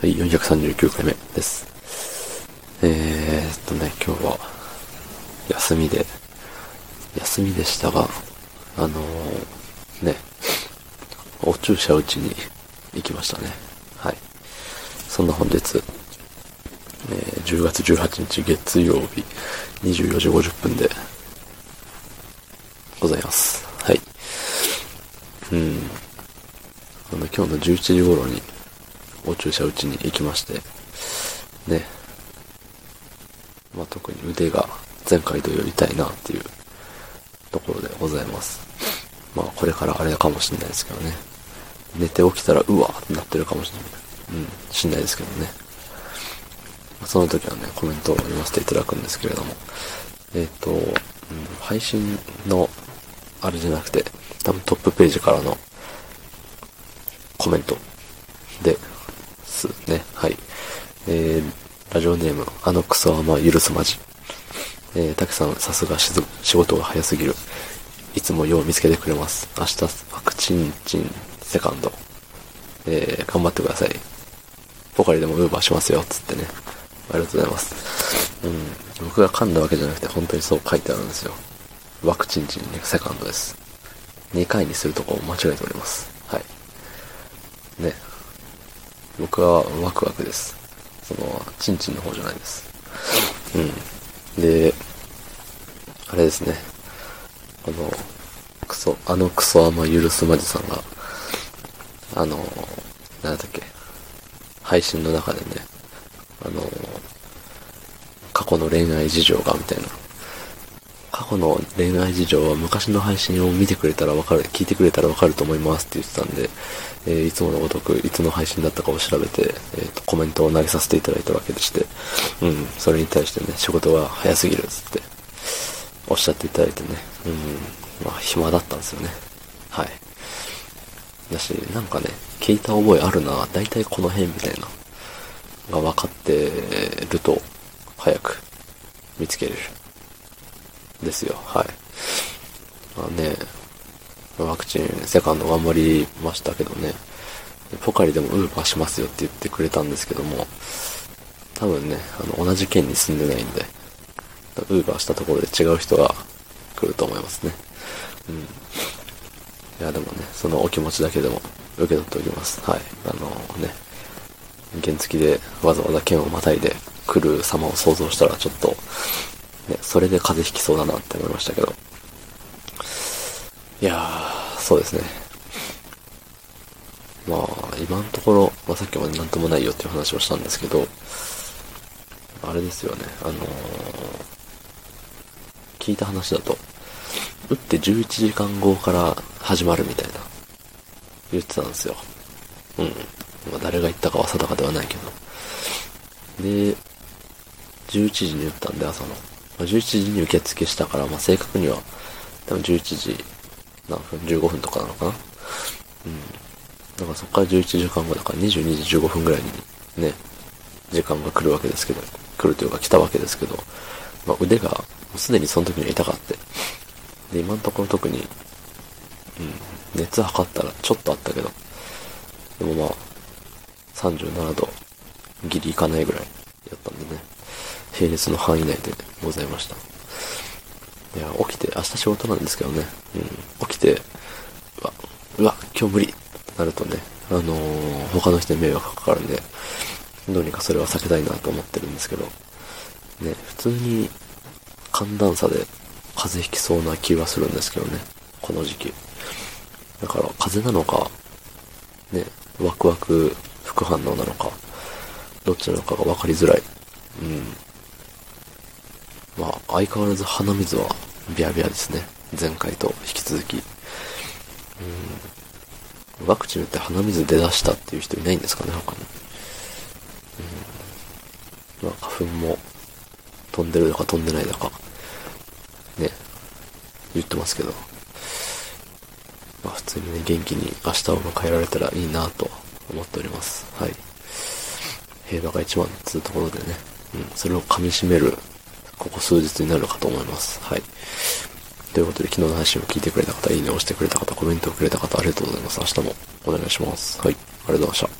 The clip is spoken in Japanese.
はい、439回目です。えー、っとね、今日は、休みで、休みでしたが、あのー、ね、お注射打ちに行きましたね。はい。そんな本日、えー、10月18日月曜日、24時50分で、ございます。はい。うん。あの、今日の11時頃に、お注射打ちに行きまして、ね。まあ、特に腕が前回同様痛いなっていうところでございます。まあ、これからあれかもしれないですけどね。寝て起きたら、うわーってなってるかもしれない。うん、しんないですけどね。その時はね、コメントを読ませていただくんですけれども、えっ、ー、と、うん、配信の、あれじゃなくて、多分トップページからのコメントで、ですね。はい。えー、ラジオネーム、あのクソはま許すまじ。えー、たけさん、さすが仕事が早すぎる。いつもよう見つけてくれます。明日、ワクチンチンセカンド。えー、頑張ってください。ポカリでもウーバーしますよ、つってね。ありがとうございます。うん。僕が噛んだわけじゃなくて、本当にそう書いてあるんですよ。ワクチンチンセカンドです。2回にするとこを間違えております。はい。ね。僕はワクワクです。その、チンチンの方じゃないです。うん。で、あれですね。あの、クソ、あのクソ甘許すまじさんが、あの、なんだっけ、配信の中でね、あの、過去の恋愛事情がみたいな過去の恋愛事情は昔の配信を見てくれたらわかる、聞いてくれたらわかると思いますって言ってたんで、えー、いつものごとく、いつの配信だったかを調べて、えーと、コメントを投げさせていただいたわけでして、うん、それに対してね、仕事が早すぎるっつって、おっしゃっていただいてね、うん、まあ、暇だったんですよね。はい。だし、なんかね、聞いた覚えあるな、だいたいこの辺みたいな、が分かってると、早く見つけれる。ですよ。はい。まあね、ワクチン、セカンド頑張りましたけどね、ポカリでもウーバーしますよって言ってくれたんですけども、多分ね、あの、同じ県に住んでないんで、ウーバーしたところで違う人が来ると思いますね。うん。いや、でもね、そのお気持ちだけでも受け取っておきます。はい。あのね、原付きでわざわざ県をまたいで来る様を想像したらちょっとね、それで風邪ひきそうだなって思いましたけど。いやー、そうですね。まあ、今のところ、まあ、さっきまでなんともないよっていう話をしたんですけど、あれですよね、あのー、聞いた話だと、打って11時間後から始まるみたいな、言ってたんですよ。うん。まあ、誰が言ったかは定かではないけど。で、11時に打ったんで、朝の。まあ、11時に受付したから、まあ、正確には、多分11時何分 ?15 分とかなのかなうん。だからそこから11時間後だから22時15分ぐらいにね、時間が来るわけですけど、来るというか来たわけですけど、まあ、腕がもうすでにその時には痛かって。で、今のところ特に、うん、熱測ったらちょっとあったけど、でもまあ、37度ギリいかないぐらいやったん。平熱の範囲内でございました。いや、起きて、明日仕事なんですけどね、うん、起きて、うわ、うわ、今日無理ってなるとね、あのー、他の人に迷惑かかるんで、どうにかそれは避けたいなと思ってるんですけど、ね、普通に寒暖差で風邪ひきそうな気はするんですけどね、この時期。だから、風邪なのか、ね、ワクワク副反応なのか、どっちなのかが分かりづらい。うん。まあ、相変わらず鼻水はビャビャですね。前回と引き続き。うん。ワクチン打って鼻水出だしたっていう人いないんですかね、他に。うん。まあ、花粉も飛んでるのか飛んでないのか、ね、言ってますけど。まあ、普通にね、元気に明日を迎えられたらいいなと思っております。はい。平和が一番っつうところでね、うん、それを噛み締めるここ数日になるかと思います。はい。ということで、昨日の配信を聞いてくれた方、いいねを押してくれた方、コメントをくれた方、ありがとうございます。明日もお願いします。はい。ありがとうございました。